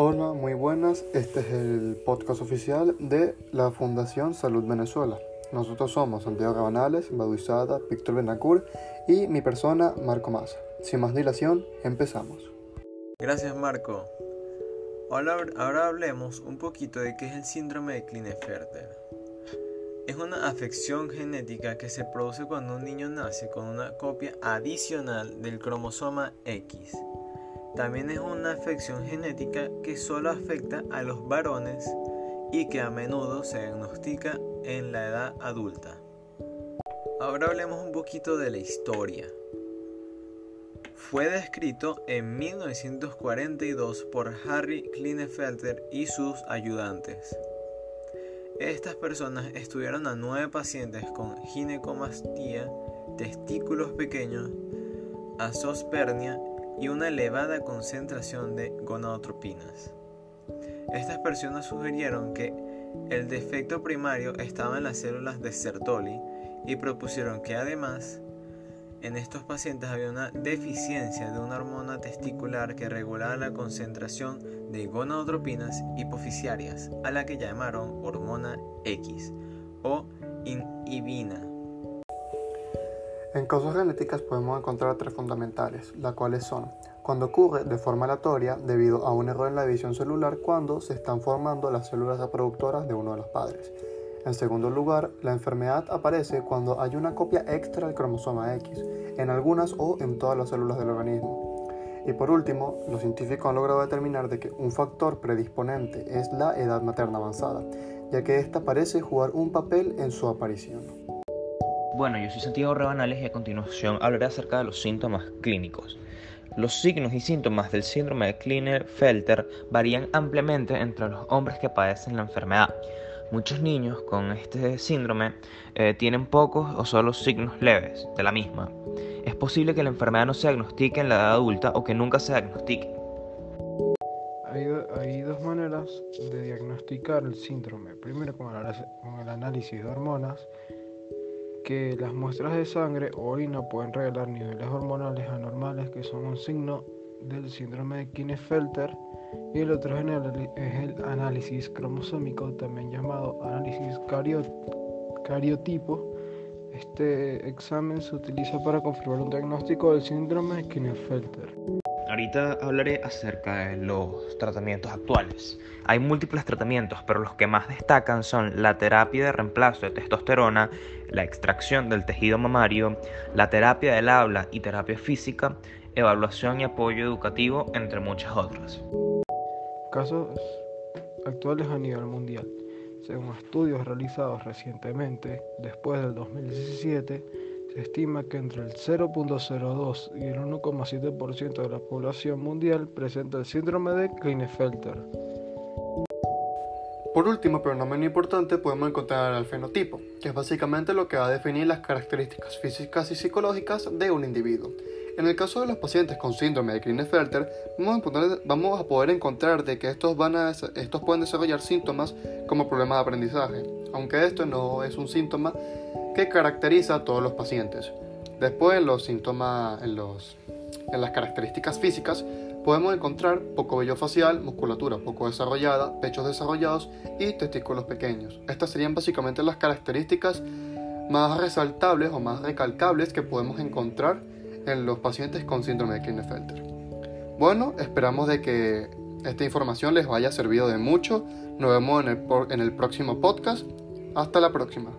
Hola, muy buenas. Este es el podcast oficial de la Fundación Salud Venezuela. Nosotros somos Santiago Cabanales, Baduizada, Víctor Benacur y mi persona, Marco Massa. Sin más dilación, empezamos. Gracias, Marco. Ahora, ahora hablemos un poquito de qué es el síndrome de Klinefelter. Es una afección genética que se produce cuando un niño nace con una copia adicional del cromosoma X. También es una afección genética que solo afecta a los varones y que a menudo se diagnostica en la edad adulta. Ahora hablemos un poquito de la historia. Fue descrito en 1942 por Harry Klinefelter y sus ayudantes. Estas personas estudiaron a nueve pacientes con ginecomastía, testículos pequeños, azospernia y una elevada concentración de gonadotropinas. Estas personas sugirieron que el defecto primario estaba en las células de Sertoli y propusieron que además en estos pacientes había una deficiencia de una hormona testicular que regulaba la concentración de gonadotropinas hipoficiarias, a la que llamaron hormona X o inhibina. En causas genéticas podemos encontrar tres fundamentales, las cuales son cuando ocurre de forma aleatoria debido a un error en la división celular cuando se están formando las células reproductoras de uno de los padres. En segundo lugar, la enfermedad aparece cuando hay una copia extra del cromosoma X, en algunas o en todas las células del organismo. Y por último, los científicos han logrado determinar de que un factor predisponente es la edad materna avanzada, ya que ésta parece jugar un papel en su aparición. Bueno, yo soy Santiago Rabanales y a continuación hablaré acerca de los síntomas clínicos. Los signos y síntomas del síndrome de Klinefelter varían ampliamente entre los hombres que padecen la enfermedad. Muchos niños con este síndrome eh, tienen pocos o solo signos leves de la misma. Es posible que la enfermedad no se diagnostique en la edad adulta o que nunca se diagnostique. Hay, dos maneras de diagnosticar el síndrome. Primero con el, análisis de hormonas, que las muestras de sangre o orina pueden revelar niveles hormonales anormales que son un signo del síndrome de Klinefelter y el otro es el análisis cromosómico, también llamado análisis cariotipo. Este examen se utiliza para confirmar un diagnóstico del síndrome de Klinefelter. Ahorita hablaré acerca de los tratamientos actuales. Hay múltiples tratamientos, pero los que más destacan son la terapia de reemplazo de testosterona, la extracción del tejido mamario, la terapia del habla y terapia física, evaluación y apoyo educativo, entre muchas otras. Casos actuales a nivel mundial. Según estudios realizados recientemente, después del 2017, se estima que entre el 0.02 y el 1,7% de la población mundial presenta el síndrome de Klinefelter. Por último, pero no menos importante, podemos encontrar el fenotipo, que es básicamente lo que va a definir las características físicas y psicológicas de un individuo. En el caso de los pacientes con síndrome de Klinefelter, vamos a poder encontrar de que estos, van a, estos pueden desarrollar síntomas como problemas de aprendizaje, aunque esto no es un síntoma que caracteriza a todos los pacientes. Después, en los síntomas, en, los, en las características físicas, podemos encontrar poco vello facial, musculatura poco desarrollada, pechos desarrollados y testículos pequeños. Estas serían básicamente las características más resaltables o más recalcables que podemos encontrar en los pacientes con síndrome de Klinefelter. Bueno, esperamos de que esta información les haya servido de mucho. Nos vemos en el, en el próximo podcast. Hasta la próxima.